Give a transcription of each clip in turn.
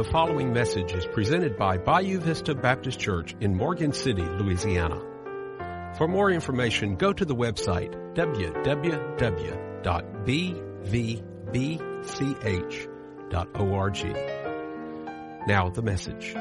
The following message is presented by Bayou Vista Baptist Church in Morgan City, Louisiana. For more information, go to the website www.bvbch.org. Now the message.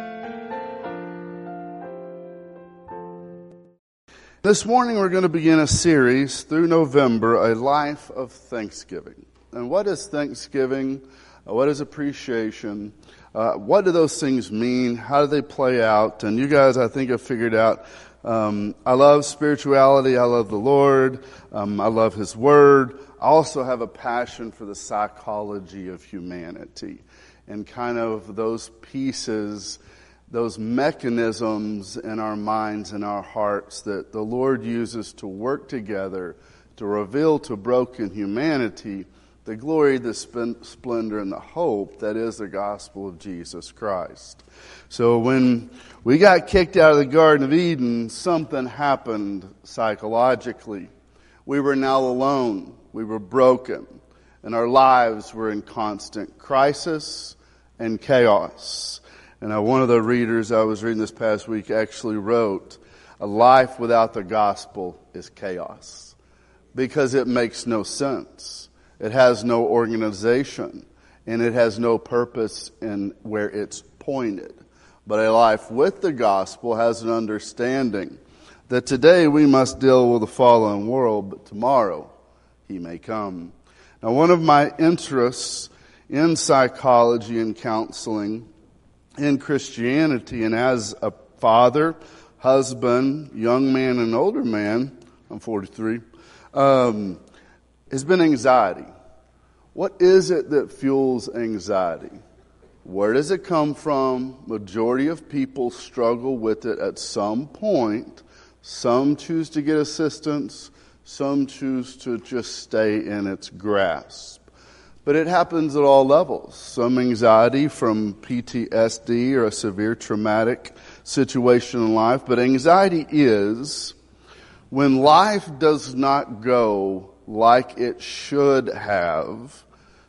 This morning we're going to begin a series through November, A Life of Thanksgiving. And what is Thanksgiving? What is appreciation? Uh, what do those things mean? How do they play out? And you guys, I think, have figured out. Um, I love spirituality. I love the Lord. Um, I love His Word. I also have a passion for the psychology of humanity and kind of those pieces, those mechanisms in our minds and our hearts that the Lord uses to work together to reveal to broken humanity the glory, the splendor, and the hope that is the gospel of Jesus Christ. So when we got kicked out of the Garden of Eden, something happened psychologically. We were now alone. We were broken. And our lives were in constant crisis and chaos. And uh, one of the readers I was reading this past week actually wrote, a life without the gospel is chaos. Because it makes no sense. It has no organization and it has no purpose in where it's pointed. But a life with the gospel has an understanding that today we must deal with the fallen world, but tomorrow he may come. Now, one of my interests in psychology and counseling in Christianity and as a father, husband, young man, and older man, I'm 43, um, has been anxiety. What is it that fuels anxiety? Where does it come from? Majority of people struggle with it at some point. Some choose to get assistance. Some choose to just stay in its grasp. But it happens at all levels. Some anxiety from PTSD or a severe traumatic situation in life. But anxiety is when life does not go like it should have,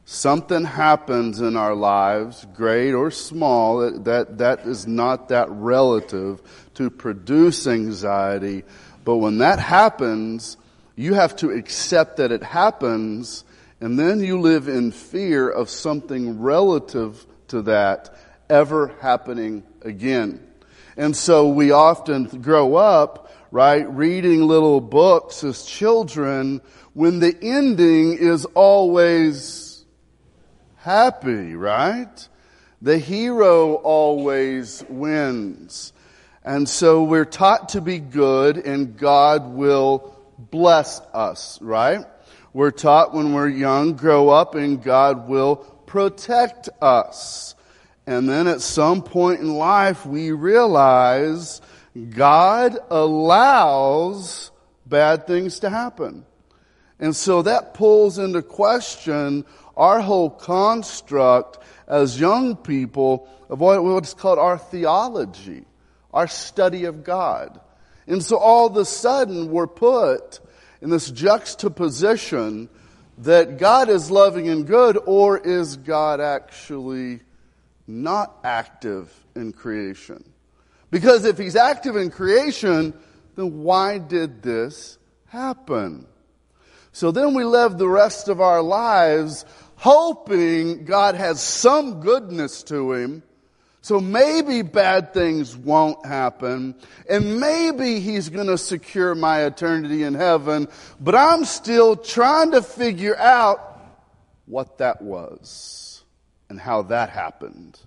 something happens in our lives, great or small, that, that is not that relative to produce anxiety. But when that happens, you have to accept that it happens, and then you live in fear of something relative to that ever happening again. And so we often grow up, right, reading little books as children when the ending is always happy, right? The hero always wins. And so we're taught to be good and God will bless us, right? We're taught when we're young, grow up and God will protect us. And then at some point in life, we realize God allows bad things to happen. And so that pulls into question our whole construct as young people of what's called our theology, our study of God. And so all of a sudden we're put in this juxtaposition that God is loving and good, or is God actually not active in creation? Because if He's active in creation, then why did this happen? So then we live the rest of our lives hoping God has some goodness to him. So maybe bad things won't happen and maybe he's going to secure my eternity in heaven, but I'm still trying to figure out what that was and how that happened.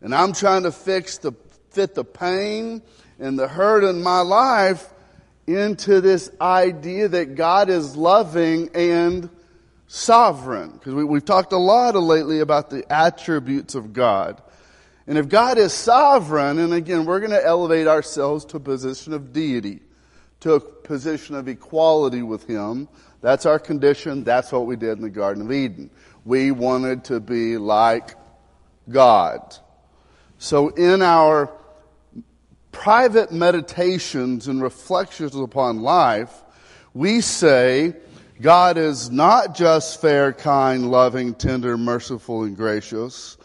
And I'm trying to fix the, fit the pain and the hurt in my life into this idea that God is loving and sovereign. Because we, have talked a lot lately about the attributes of God. And if God is sovereign, and again, we're going to elevate ourselves to a position of deity, to a position of equality with Him. That's our condition. That's what we did in the Garden of Eden. We wanted to be like God. So in our private meditations and reflections upon life, we say God is not just fair, kind, loving, tender, merciful, and gracious,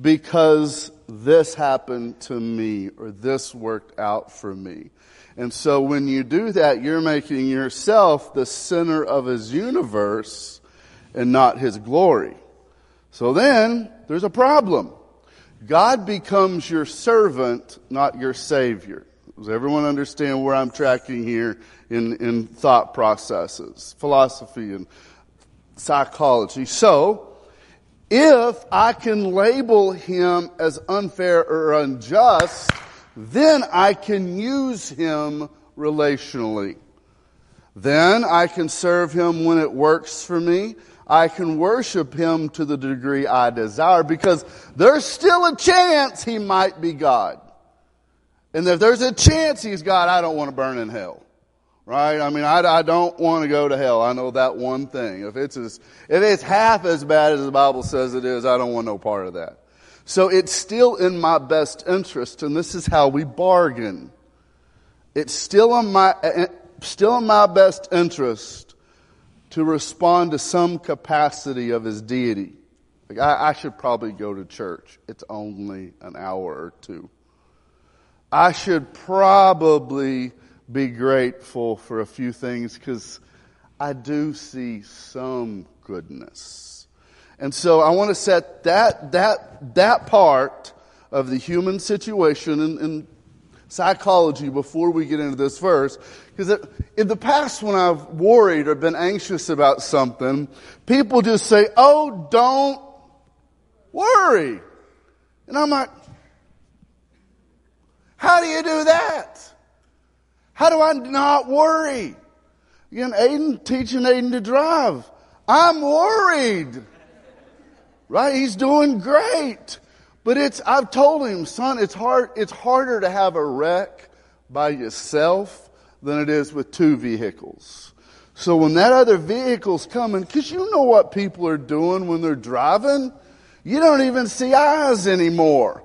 because this happened to me or this worked out for me. And so when you do that, you're making yourself the center of his universe and not his glory. So then there's a problem. God becomes your servant, not your savior. Does everyone understand where I'm tracking here in, in thought processes, philosophy and psychology? So, if I can label him as unfair or unjust, then I can use him relationally. Then I can serve him when it works for me. I can worship him to the degree I desire because there's still a chance he might be God. And if there's a chance he's God, I don't want to burn in hell. Right? I mean, I, I don't want to go to hell. I know that one thing. If it's as, if it's half as bad as the Bible says it is, I don't want no part of that. So it's still in my best interest, and this is how we bargain. It's still in my, eh, eh, still in my best interest to respond to some capacity of his deity. Like I, I should probably go to church. It's only an hour or two. I should probably be grateful for a few things because I do see some goodness. And so I want to set that, that, that part of the human situation in, in psychology before we get into this verse. Because in the past, when I've worried or been anxious about something, people just say, Oh, don't worry. And I'm like, How do you do that? How do I not worry? Again, Aiden, teaching Aiden to drive. I'm worried. Right? He's doing great. But it's, I've told him, son, it's hard, it's harder to have a wreck by yourself than it is with two vehicles. So when that other vehicle's coming, cause you know what people are doing when they're driving, you don't even see eyes anymore.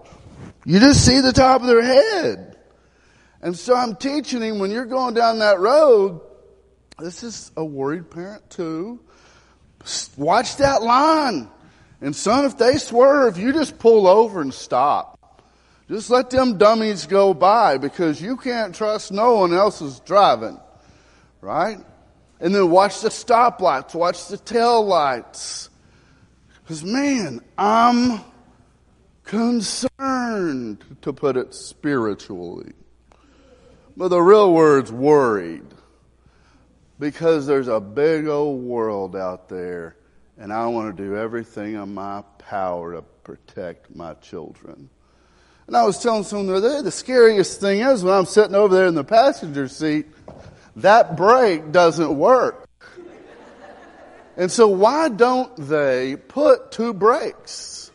You just see the top of their head. And so I'm teaching him when you're going down that road, this is a worried parent too. Watch that line. And son, if they swerve, you just pull over and stop. Just let them dummies go by because you can't trust no one else is driving. Right? And then watch the stoplights, watch the tail lights. Because man, I'm concerned, to put it spiritually. But the real word's worried. Because there's a big old world out there and I want to do everything in my power to protect my children. And I was telling someone the other day, the scariest thing is when I'm sitting over there in the passenger seat, that brake doesn't work. And so why don't they put two brakes?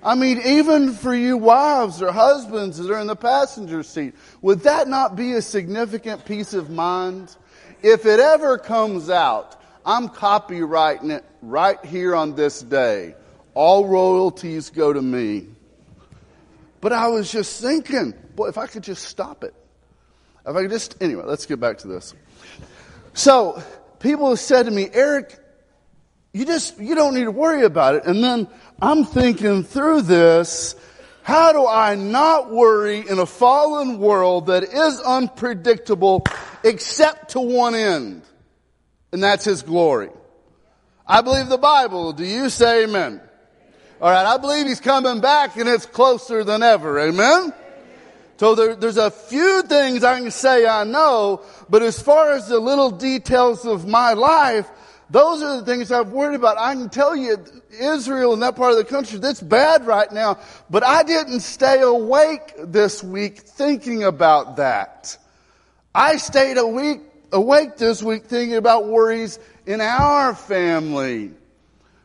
I mean, even for you wives or husbands that are in the passenger seat, would that not be a significant peace of mind? If it ever comes out I'm copyrighting it right here on this day. All royalties go to me. But I was just thinking, boy, if I could just stop it. If I could just, anyway, let's get back to this. So, people have said to me, Eric, you just, you don't need to worry about it. And then I'm thinking through this, how do I not worry in a fallen world that is unpredictable except to one end? And that's His glory. I believe the Bible. Do you say amen? All right, I believe He's coming back and it's closer than ever. Amen? So there, there's a few things I can say I know, but as far as the little details of my life, those are the things I've worried about. I can tell you, Israel and that part of the country, that's bad right now, but I didn't stay awake this week thinking about that. I stayed awake awake this week thinking about worries in our family,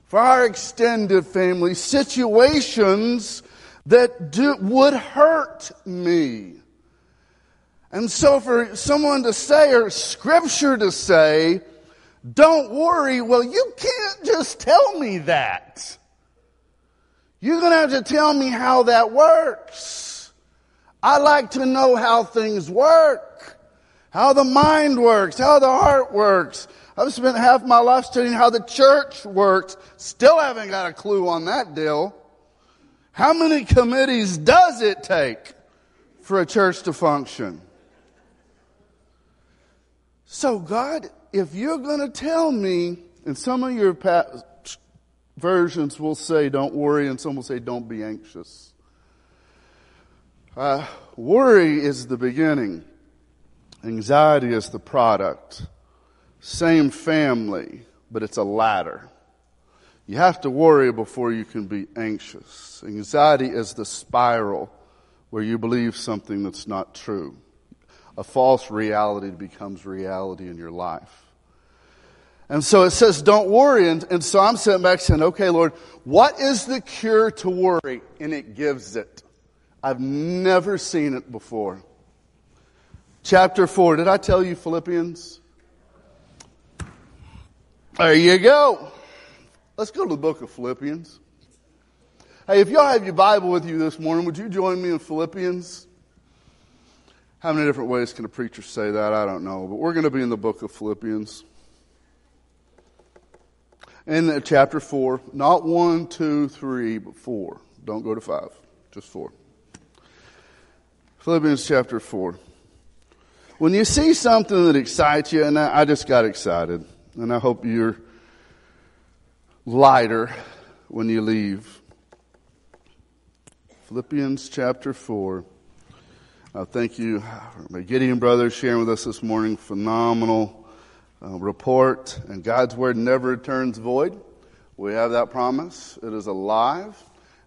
for our extended family, situations that do, would hurt me. And so for someone to say, or scripture to say, don't worry, well, you can't just tell me that. You're going to have to tell me how that works. I like to know how things work how the mind works, how the heart works. I've spent half my life studying how the church works. Still haven't got a clue on that deal. How many committees does it take for a church to function? So, God, if you're going to tell me, and some of your versions will say, don't worry, and some will say, don't be anxious. Uh, worry is the beginning, anxiety is the product. Same family, but it's a ladder. You have to worry before you can be anxious. Anxiety is the spiral where you believe something that's not true a false reality becomes reality in your life. And so it says, don't worry. And, and so I'm sitting back saying, okay, Lord, what is the cure to worry? And it gives it. I've never seen it before. Chapter 4. Did I tell you Philippians? There you go. Let's go to the book of Philippians. Hey, if y'all have your Bible with you this morning, would you join me in Philippians? How many different ways can a preacher say that? I don't know. But we're going to be in the book of Philippians. In chapter 4, not 1, 2, 3, but 4. Don't go to 5, just 4. Philippians chapter 4. When you see something that excites you, and I just got excited, and I hope you're lighter when you leave. Philippians chapter 4. Uh, thank you, my Gideon brothers, sharing with us this morning. Phenomenal uh, report. And God's word never returns void. We have that promise. It is alive,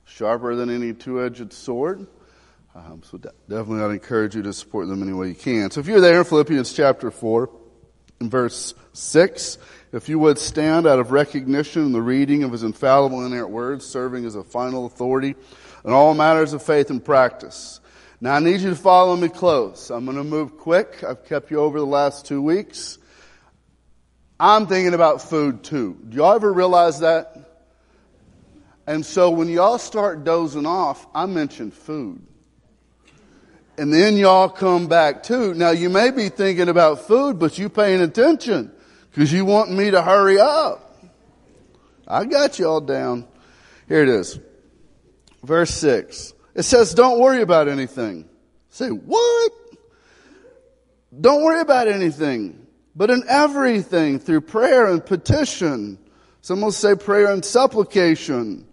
sharper than any two-edged sword. Um, so de- definitely, I'd encourage you to support them any way you can. So if you're there in Philippians chapter four, in verse six, if you would stand out of recognition in the reading of His infallible inerrant words, serving as a final authority in all matters of faith and practice. Now I need you to follow me close. I'm going to move quick. I've kept you over the last two weeks. I'm thinking about food too. Do y'all ever realize that? And so when y'all start dozing off, I mention food. And then y'all come back too. Now you may be thinking about food, but you paying attention because you want me to hurry up. I got y'all down. Here it is. Verse six. It says, don't worry about anything. Say, what? Don't worry about anything, but in everything through prayer and petition. Some will say prayer and supplication.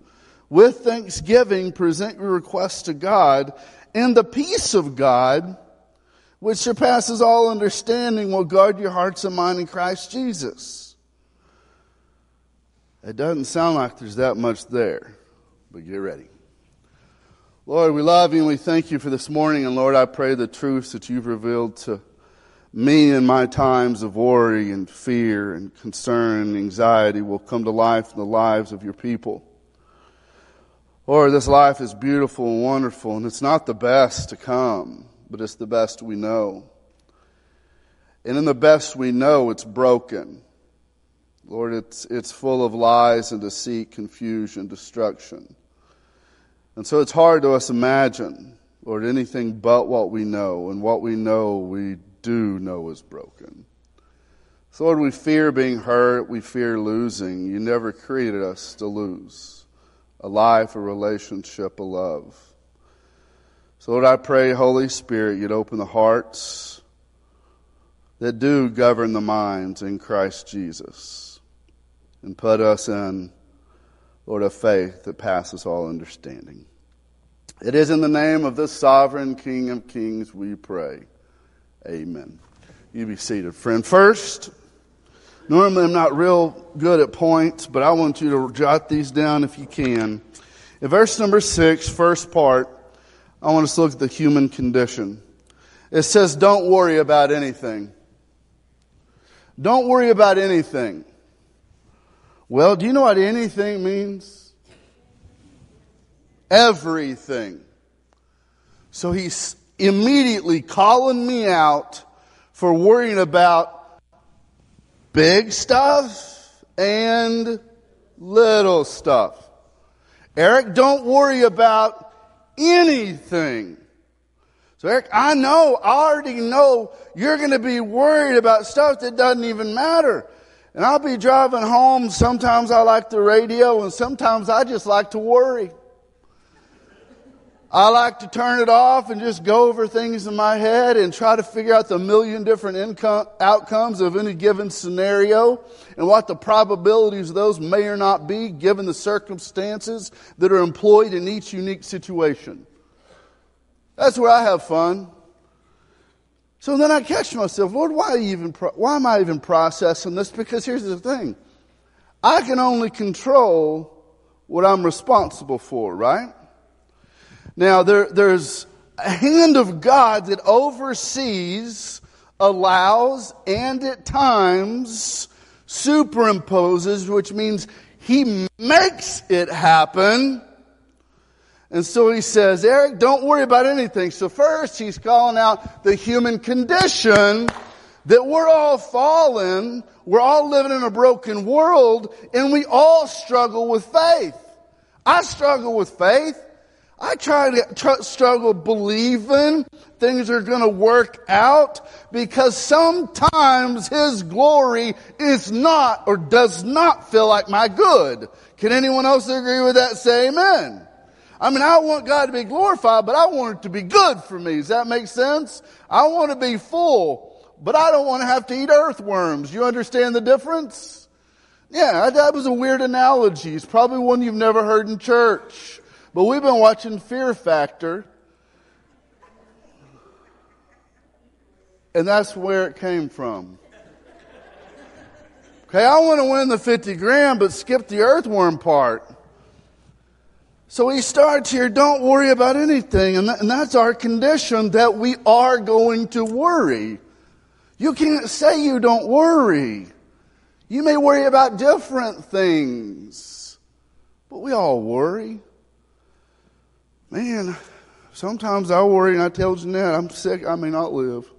With thanksgiving, present your requests to God, and the peace of God, which surpasses all understanding, will guard your hearts and mind in Christ Jesus. It doesn't sound like there's that much there, but get ready. Lord, we love you and we thank you for this morning. And Lord, I pray the truths that you've revealed to me in my times of worry and fear and concern and anxiety will come to life in the lives of your people. Lord, this life is beautiful and wonderful, and it's not the best to come, but it's the best we know. And in the best we know, it's broken. Lord, it's, it's full of lies and deceit, confusion, destruction. And so it's hard to us imagine, Lord, anything but what we know. And what we know, we do know is broken. So, Lord, we fear being hurt. We fear losing. You never created us to lose a life, a relationship, a love. So, Lord, I pray, Holy Spirit, you'd open the hearts that do govern the minds in Christ Jesus and put us in, Lord, a faith that passes all understanding. It is in the name of this sovereign King of Kings we pray. Amen. You be seated, friend. First, normally I'm not real good at points, but I want you to jot these down if you can. In verse number six, first part, I want us to look at the human condition. It says, don't worry about anything. Don't worry about anything. Well, do you know what anything means? everything. So he's immediately calling me out for worrying about big stuff and little stuff. Eric, don't worry about anything. So Eric, I know, I already know you're going to be worried about stuff that doesn't even matter. And I'll be driving home. Sometimes I like the radio and sometimes I just like to worry. I like to turn it off and just go over things in my head and try to figure out the million different income, outcomes of any given scenario and what the probabilities of those may or not be given the circumstances that are employed in each unique situation. That's where I have fun. So then I catch myself, Lord, why, even, why am I even processing this? Because here's the thing. I can only control what I'm responsible for, right? Now, there, there's a hand of God that oversees, allows, and at times superimposes, which means he makes it happen. And so he says, Eric, don't worry about anything. So first he's calling out the human condition that we're all fallen, we're all living in a broken world, and we all struggle with faith. I struggle with faith. I try to tr- struggle believing things are going to work out because sometimes His glory is not or does not feel like my good. Can anyone else agree with that? Say amen. I mean, I want God to be glorified, but I want it to be good for me. Does that make sense? I want to be full, but I don't want to have to eat earthworms. You understand the difference? Yeah, that was a weird analogy. It's probably one you've never heard in church. But we've been watching Fear Factor. And that's where it came from. Okay, I want to win the 50 grand, but skip the earthworm part. So he starts here, don't worry about anything. And, and that's our condition that we are going to worry. You can't say you don't worry. You may worry about different things, but we all worry. Man, sometimes I worry and I tell Jeanette, I'm sick, I may not live.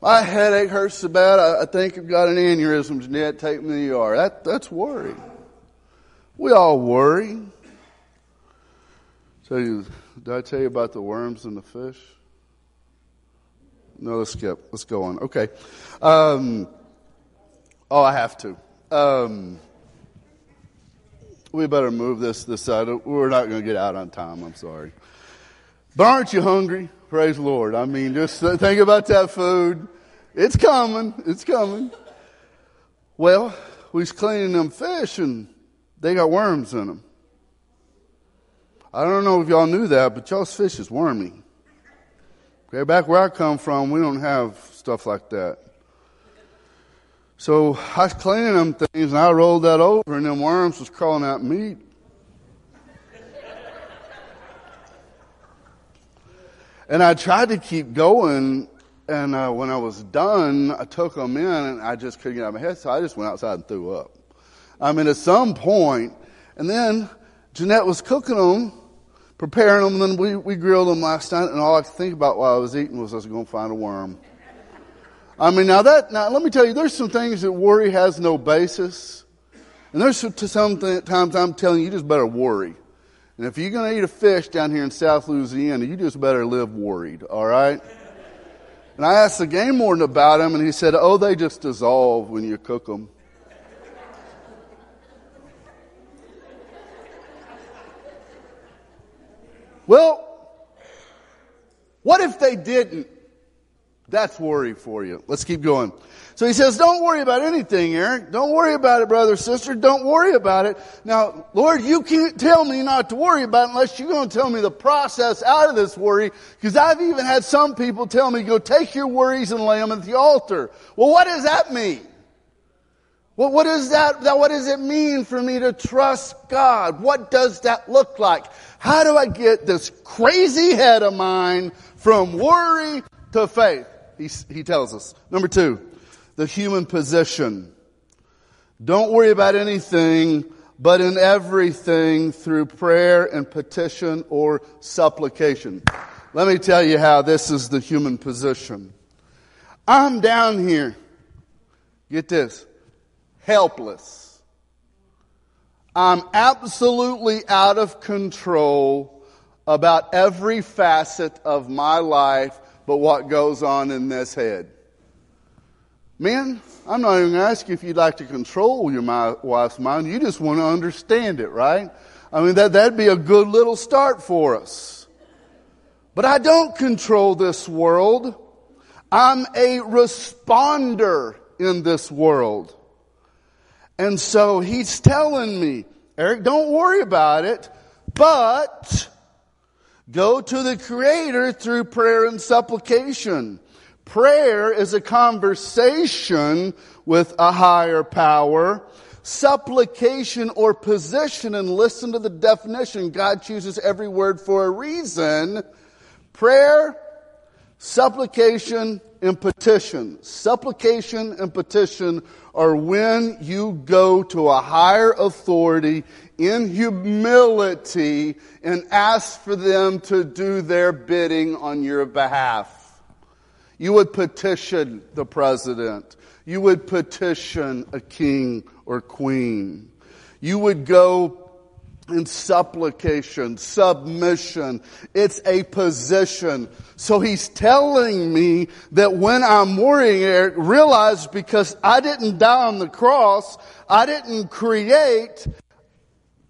My headache hurts so bad, I, I think I've got an aneurysm. Jeanette, take me to the ER. That, that's worry. We all worry. Tell you, did I tell you about the worms and the fish? No, let's skip. Let's go on. Okay. Um, oh, I have to. Um, we better move this this side. We're not going to get out on time. I'm sorry. But aren't you hungry? Praise the Lord. I mean, just think about that food. It's coming. It's coming. Well, we was cleaning them fish and they got worms in them. I don't know if y'all knew that, but y'all's fish is wormy. Okay, back where I come from, we don't have stuff like that. So I was cleaning them things and I rolled that over and them worms was crawling out meat. and I tried to keep going and uh, when I was done, I took them in and I just couldn't get out of my head, so I just went outside and threw up. I mean, at some point, and then Jeanette was cooking them, preparing them, and then we, we grilled them last night, and all I could think about while I was eating was I was going to find a worm. I mean, now that, now let me tell you, there's some things that worry has no basis. And there's some times I'm telling you, you just better worry. And if you're going to eat a fish down here in South Louisiana, you just better live worried, all right? And I asked the game warden about them, and he said, oh, they just dissolve when you cook them. Well, what if they didn't? That's worry for you. Let's keep going. So he says, don't worry about anything, Eric. Don't worry about it, brother, sister. Don't worry about it. Now, Lord, you can't tell me not to worry about it unless you're going to tell me the process out of this worry. Because I've even had some people tell me, go take your worries and lay them at the altar. Well, what does that mean? Well, what that, that, what does it mean for me to trust God? What does that look like? How do I get this crazy head of mine from worry to faith? He, he tells us. Number two, the human position. Don't worry about anything, but in everything through prayer and petition or supplication. Let me tell you how this is the human position. I'm down here. Get this. Helpless. I'm absolutely out of control about every facet of my life but what goes on in this head. Men, I'm not even going to ask you if you'd like to control your wife's mind. You just want to understand it, right? I mean, that, that'd be a good little start for us. But I don't control this world. I'm a responder in this world. And so he's telling me, Eric, don't worry about it, but go to the Creator through prayer and supplication. Prayer is a conversation with a higher power. Supplication or position, and listen to the definition. God chooses every word for a reason. Prayer, supplication, and petition. Supplication and petition are when you go to a higher authority in humility and ask for them to do their bidding on your behalf. You would petition the president. You would petition a king or queen. You would go in supplication, submission. It's a position. So he's telling me that when I'm worrying, Eric, realize because I didn't die on the cross, I didn't create,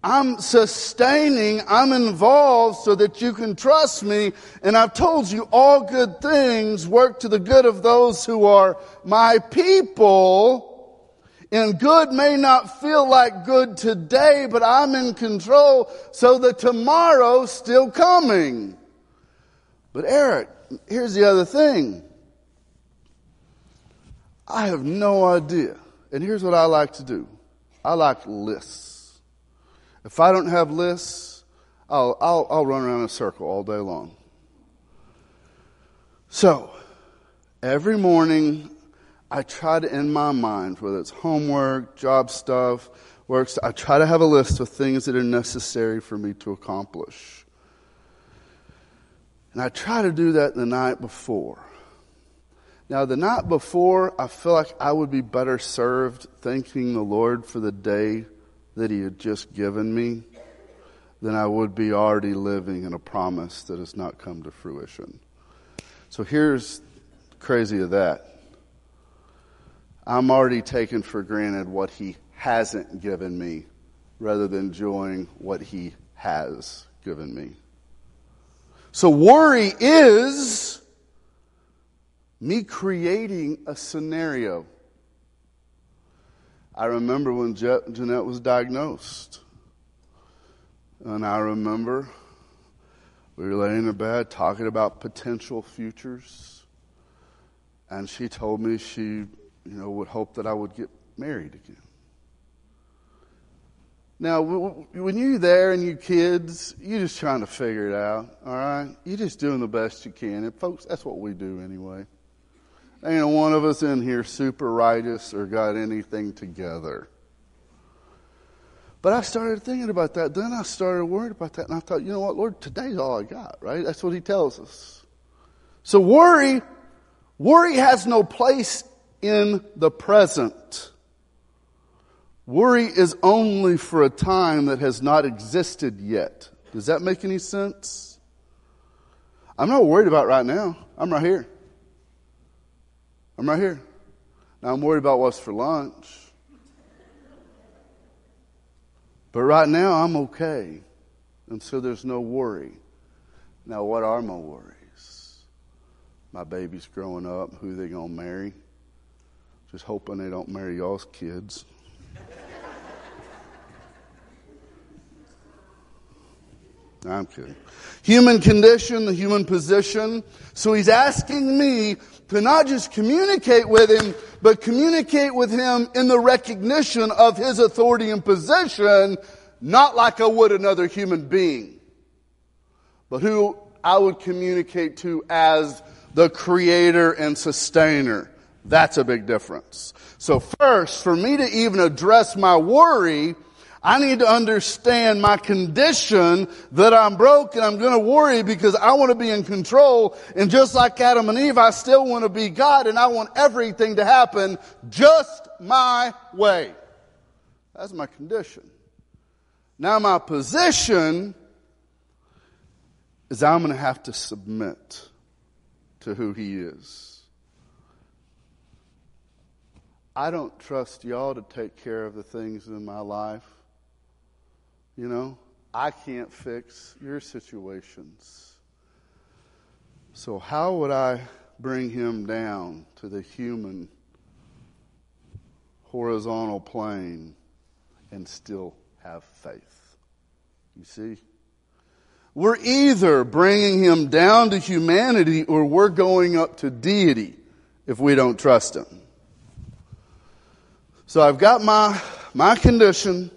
I'm sustaining, I'm involved so that you can trust me. And I've told you all good things work to the good of those who are my people. And good may not feel like good today, but I'm in control so that tomorrow's still coming. But Eric, here's the other thing. I have no idea. And here's what I like to do. I like lists. If I don't have lists, I'll, I'll, I'll run around in a circle all day long. So, every morning, I try to, in my mind, whether it's homework, job stuff, works, I try to have a list of things that are necessary for me to accomplish. And I try to do that the night before. Now, the night before, I feel like I would be better served thanking the Lord for the day that He had just given me then I would be already living in a promise that has not come to fruition. So here's crazy of that. I'm already taking for granted what He hasn't given me rather than enjoying what He has given me. So worry is me creating a scenario I remember when Je- Jeanette was diagnosed. And I remember we were laying in bed talking about potential futures. And she told me she, you know, would hope that I would get married again. Now, when you're there and you kids, you're just trying to figure it out, all right? You're just doing the best you can. And folks, that's what we do anyway. Ain't one of us in here super righteous or got anything together. But I started thinking about that. Then I started worried about that. And I thought, you know what, Lord, today's all I got, right? That's what He tells us. So worry, worry has no place in the present. Worry is only for a time that has not existed yet. Does that make any sense? I'm not worried about right now. I'm right here. I'm right here. Now I'm worried about what's for lunch. But right now I'm okay. And so there's no worry. Now what are my worries? My baby's growing up, who they gonna marry? Just hoping they don't marry y'all's kids. I'm kidding. Human condition, the human position. So he's asking me to not just communicate with him, but communicate with him in the recognition of his authority and position, not like I would another human being, but who I would communicate to as the creator and sustainer. That's a big difference. So first, for me to even address my worry, I need to understand my condition that I'm broke and I'm going to worry because I want to be in control. And just like Adam and Eve, I still want to be God and I want everything to happen just my way. That's my condition. Now my position is I'm going to have to submit to who he is. I don't trust y'all to take care of the things in my life you know, I can't fix your situations. So, how would I bring him down to the human horizontal plane and still have faith? You see? We're either bringing him down to humanity or we're going up to deity if we don't trust him. So I've got my, my condition.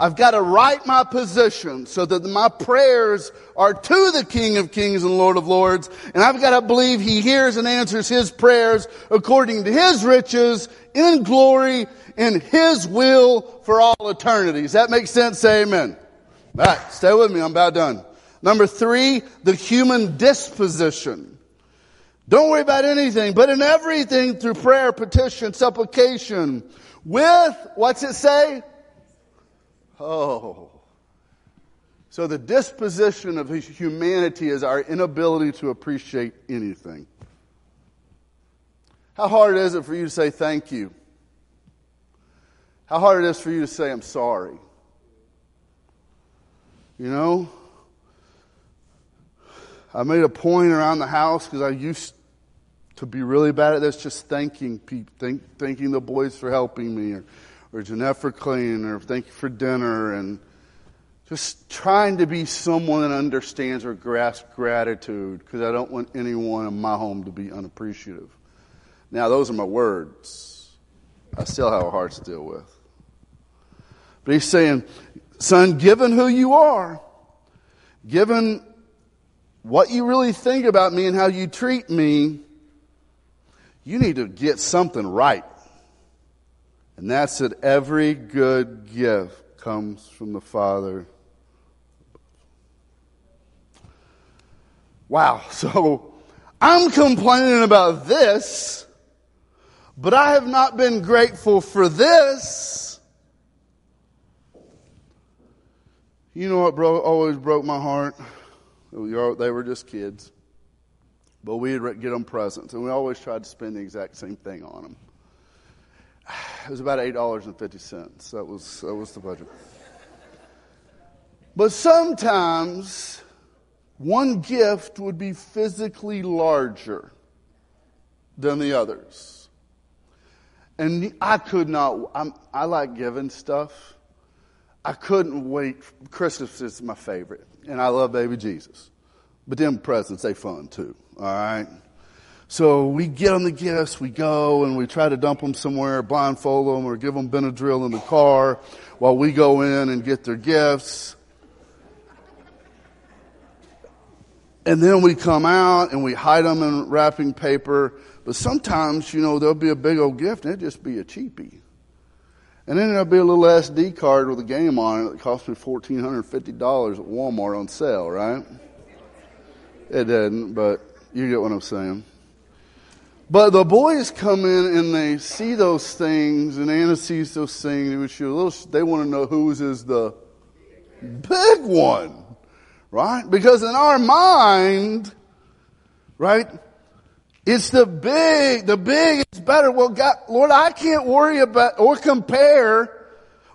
I've got to right my position so that my prayers are to the King of Kings and Lord of Lords. And I've got to believe He hears and answers His prayers according to His riches in glory in His will for all eternity. Does that make sense? Say amen. All right, stay with me. I'm about done. Number three, the human disposition. Don't worry about anything, but in everything through prayer, petition, supplication, with, what's it say? Oh. So the disposition of humanity is our inability to appreciate anything. How hard is it for you to say thank you? How hard it is for you to say I'm sorry? You know? I made a point around the house because I used to be really bad at this, just thanking people, thank, thanking the boys for helping me, or, or Jeanette for cleaning, or thank you for dinner, and just trying to be someone that understands or grasps gratitude because I don't want anyone in my home to be unappreciative. Now, those are my words. I still have a heart to deal with. But he's saying, son, given who you are, given what you really think about me and how you treat me, you need to get something right. And that's that every good gift comes from the Father. Wow, so I'm complaining about this, but I have not been grateful for this. You know what bro- always broke my heart? They were just kids. But we'd get them presents, and we always tried to spend the exact same thing on them. It was about eight dollars and fifty cents. That was that was the budget. But sometimes one gift would be physically larger than the others. And I could not, I'm, i like giving stuff. I couldn't wait. Christmas is my favorite, and I love baby Jesus. But them presents, they fun too. All right. So we get them the gifts, we go and we try to dump them somewhere, blindfold them or give them Benadryl in the car while we go in and get their gifts. And then we come out and we hide them in wrapping paper. But sometimes, you know, there'll be a big old gift and it'll just be a cheapie. And then there'll be a little SD card with a game on it that cost me $1,450 at Walmart on sale, right? It didn't, but you get what I'm saying. But the boys come in and they see those things, and Anna sees those things, and little, they want to know whose is the big one, right? Because in our mind, right, it's the big, the big is better. Well, God, Lord, I can't worry about or compare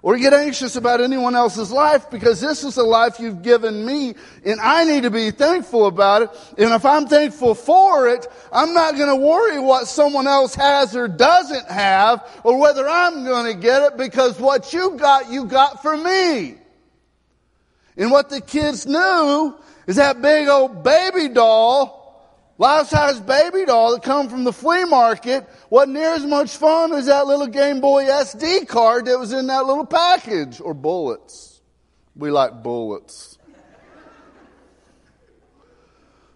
or get anxious about anyone else's life because this is the life you've given me and I need to be thankful about it. And if I'm thankful for it, I'm not going to worry what someone else has or doesn't have or whether I'm going to get it because what you got, you got for me. And what the kids knew is that big old baby doll Life size baby doll that come from the flea market wasn't near as much fun as that little Game Boy SD card that was in that little package. Or bullets. We like bullets.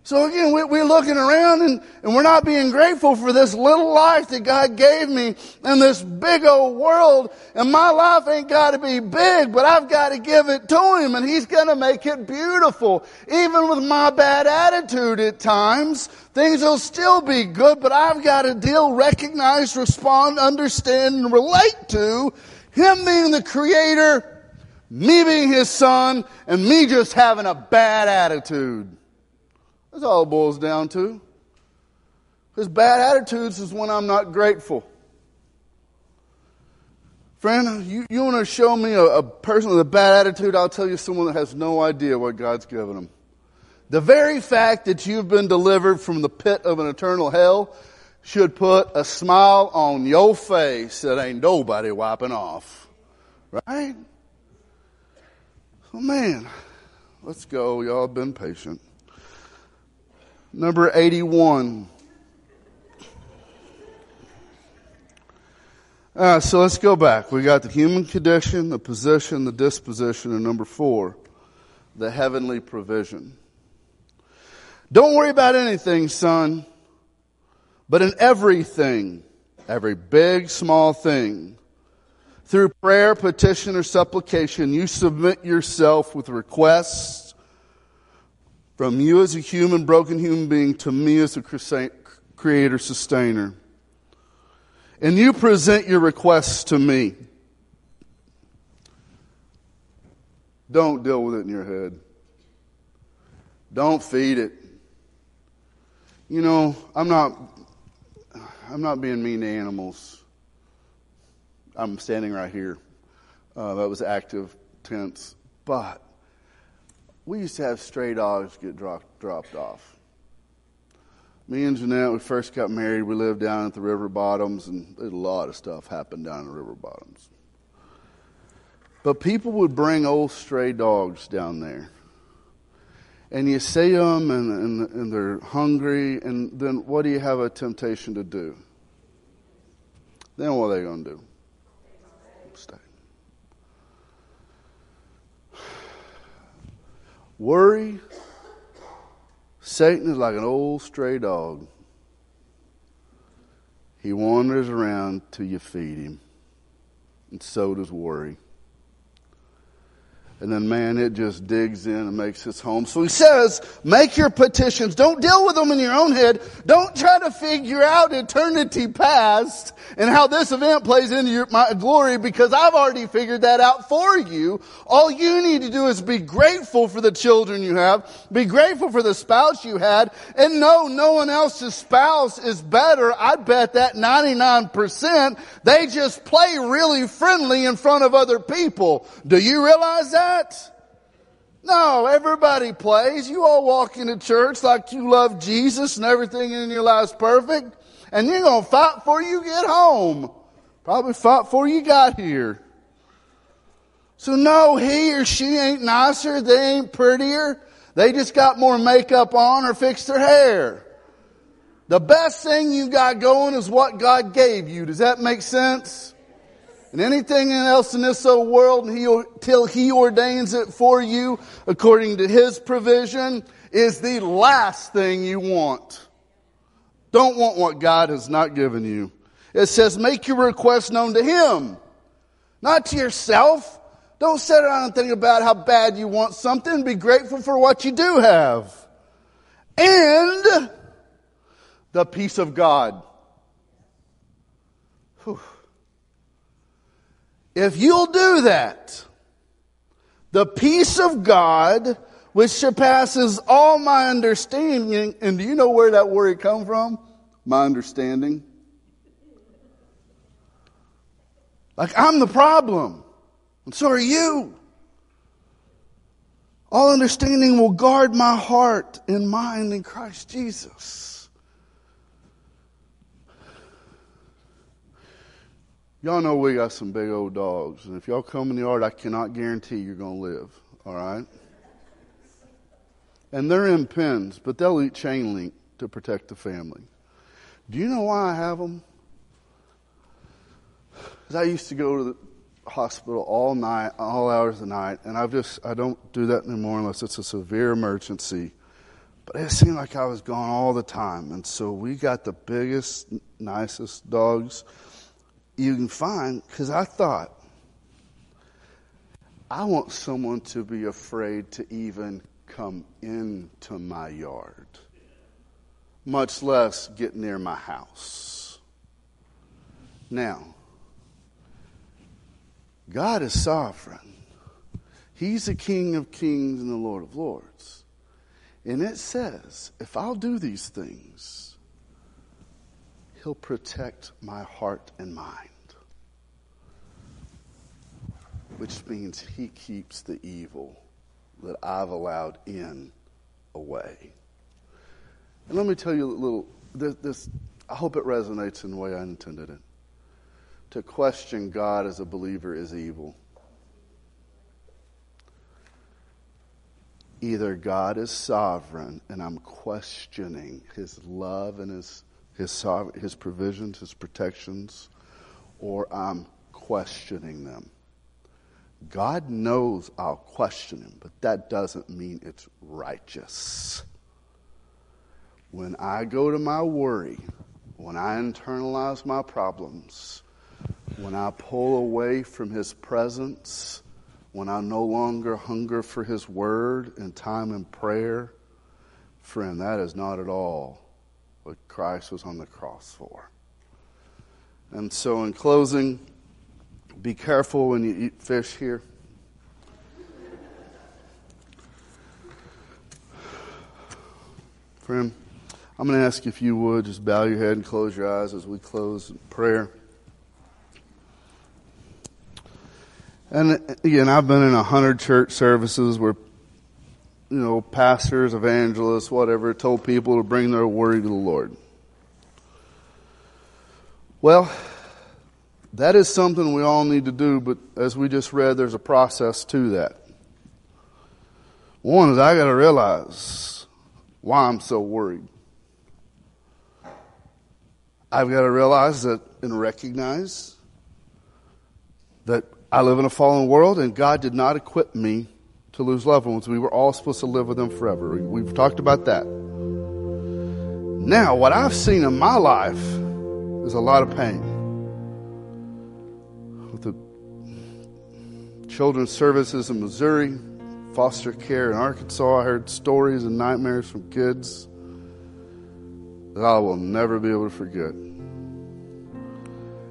So again, we, are looking around and, and we're not being grateful for this little life that God gave me in this big old world. And my life ain't got to be big, but I've got to give it to Him and He's going to make it beautiful. Even with my bad attitude at times, things will still be good, but I've got to deal, recognize, respond, understand, and relate to Him being the creator, me being His son, and me just having a bad attitude. That's all it boils down to. Because bad attitudes is when I'm not grateful. Friend, you, you want to show me a, a person with a bad attitude? I'll tell you someone that has no idea what God's given them. The very fact that you've been delivered from the pit of an eternal hell should put a smile on your face that ain't nobody wiping off. Right? Oh man, let's go. Y'all been patient. Number 81. Uh, so let's go back. We got the human condition, the position, the disposition, and number four, the heavenly provision. Don't worry about anything, son, but in everything, every big, small thing, through prayer, petition, or supplication, you submit yourself with requests from you as a human, broken human being to me as a creator, sustainer and you present your requests to me, don't deal with it in your head. Don't feed it. You know, I'm not I'm not being mean to animals. I'm standing right here. Uh, that was active tense. But we used to have stray dogs get dropped, dropped off me and Jeanette, we first got married, we lived down at the river bottoms, and a lot of stuff happened down the river bottoms. But people would bring old stray dogs down there. And you see them, and, and, and they're hungry, and then what do you have a temptation to do? Then what are they going to do? Worry Satan is like an old stray dog. He wanders around till you feed him. And so does worry. And then, man, it just digs in and makes its home. So he says, make your petitions. Don't deal with them in your own head. Don't try to figure out eternity past and how this event plays into your, my glory because I've already figured that out for you. All you need to do is be grateful for the children you have. Be grateful for the spouse you had. And no, no one else's spouse is better. I bet that 99%. They just play really friendly in front of other people. Do you realize that? That? No, everybody plays. You all walk into church like you love Jesus and everything in your life's perfect. And you're going to fight before you get home. Probably fight before you got here. So no, he or she ain't nicer. They ain't prettier. They just got more makeup on or fixed their hair. The best thing you got going is what God gave you. Does that make sense? And anything else in this old world until he ordains it for you according to his provision is the last thing you want. Don't want what God has not given you. It says make your request known to him, not to yourself. Don't sit around and think about how bad you want something. Be grateful for what you do have. And the peace of God. Whew. If you'll do that, the peace of God, which surpasses all my understanding, and do you know where that word come from? My understanding. Like I'm the problem, and so are you. All understanding will guard my heart and mind in Christ Jesus. Y'all know we got some big old dogs, and if y'all come in the yard, I cannot guarantee you're going to live, all right? And they're in pens, but they'll eat chain link to protect the family. Do you know why I have them? Because I used to go to the hospital all night, all hours of the night, and I've just, I don't do that anymore unless it's a severe emergency. But it seemed like I was gone all the time. And so we got the biggest, nicest dogs you can find because I thought, I want someone to be afraid to even come into my yard, much less get near my house. Now, God is sovereign. He's the King of kings and the Lord of lords. And it says, if I'll do these things, He'll protect my heart and mind. which means he keeps the evil that I've allowed in away. And let me tell you a little, this, this, I hope it resonates in the way I intended it. To question God as a believer is evil. Either God is sovereign and I'm questioning his love and his, his, his provisions, his protections, or I'm questioning them. God knows I'll question him, but that doesn't mean it's righteous. When I go to my worry, when I internalize my problems, when I pull away from his presence, when I no longer hunger for his word and time in prayer, friend, that is not at all what Christ was on the cross for. And so, in closing, be careful when you eat fish here. Friend, I'm going to ask if you would just bow your head and close your eyes as we close in prayer. And again, I've been in a hundred church services where, you know, pastors, evangelists, whatever, told people to bring their worry to the Lord. Well, that is something we all need to do, but as we just read, there's a process to that. One is I got to realize why I'm so worried. I've got to realize that and recognize that I live in a fallen world and God did not equip me to lose loved ones. We were all supposed to live with them forever. We've talked about that. Now, what I've seen in my life is a lot of pain. With the children's services in Missouri, foster care in Arkansas. I heard stories and nightmares from kids that I will never be able to forget.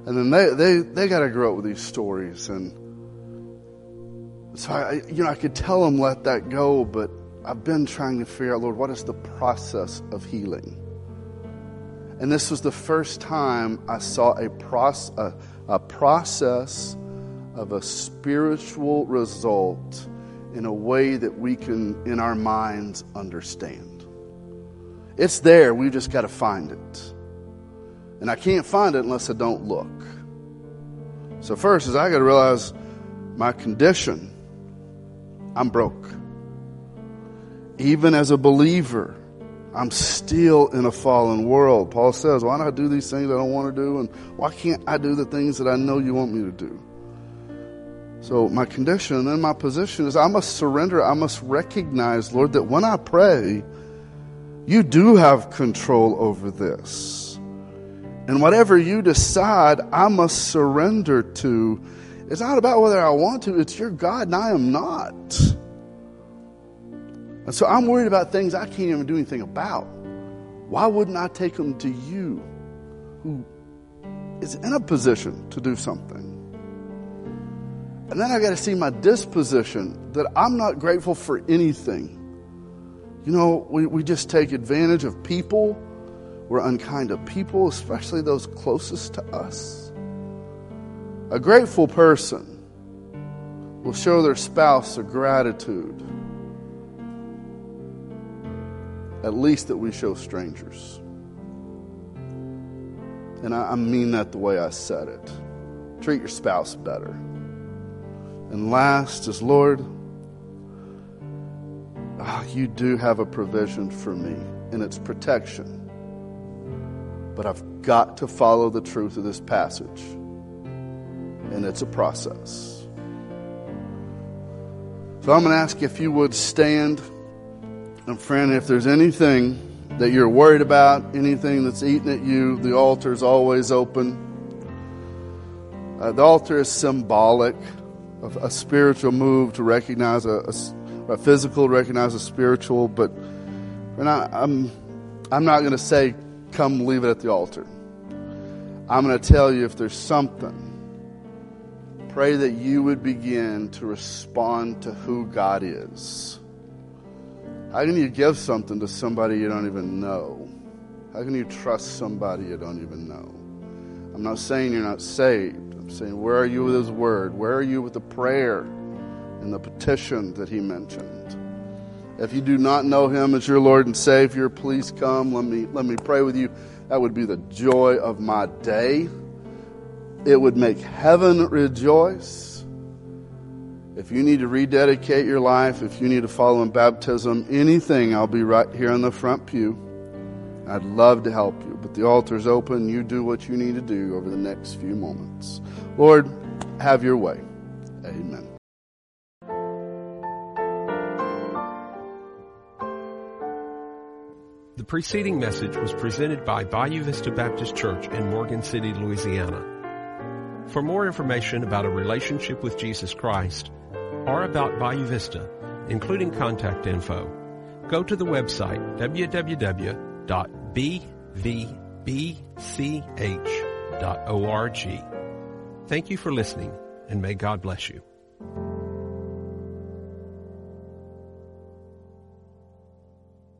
And then they, they, they got to grow up with these stories. And so, I, you know, I could tell him let that go, but I've been trying to figure out, Lord, what is the process of healing? And this was the first time I saw a, proce- a, a process of a spiritual result in a way that we can, in our minds, understand. It's there, we've just got to find it. And I can't find it unless I don't look. So, first is I got to realize my condition. I'm broke. Even as a believer, I'm still in a fallen world. Paul says, Why not do these things I don't want to do? And why can't I do the things that I know you want me to do? So, my condition and my position is I must surrender. I must recognize, Lord, that when I pray, you do have control over this. And whatever you decide, I must surrender to. It's not about whether I want to, it's your God and I am not. And so I'm worried about things I can't even do anything about. Why wouldn't I take them to you, who is in a position to do something? And then I got to see my disposition that I'm not grateful for anything. You know, we, we just take advantage of people. We're unkind to people, especially those closest to us. A grateful person will show their spouse a gratitude, at least that we show strangers. And I, I mean that the way I said it. Treat your spouse better. And last is, Lord, oh, you do have a provision for me, and it's protection. But I've got to follow the truth of this passage, and it's a process. So I'm going to ask if you would stand. And, friend, if there's anything that you're worried about, anything that's eating at you, the altar is always open. Uh, the altar is symbolic a, a spiritual move to recognize a, a, a physical, recognize a spiritual, but not, I'm, I'm not going to say, come leave it at the altar. I'm going to tell you if there's something, pray that you would begin to respond to who God is. How can you give something to somebody you don't even know? How can you trust somebody you don't even know? I'm not saying you're not saved. I'm saying, where are you with His Word? Where are you with the prayer and the petition that He mentioned? If you do not know Him as your Lord and Savior, please come. Let me, let me pray with you. That would be the joy of my day. It would make heaven rejoice. If you need to rededicate your life, if you need to follow in baptism, anything, I'll be right here in the front pew. I'd love to help you, but the altar's open. You do what you need to do over the next few moments. Lord, have your way. Amen. The preceding message was presented by Bayou Vista Baptist Church in Morgan City, Louisiana. For more information about a relationship with Jesus Christ or about Bayou Vista, including contact info, go to the website www.bvbch.org. Thank you for listening, and may God bless you.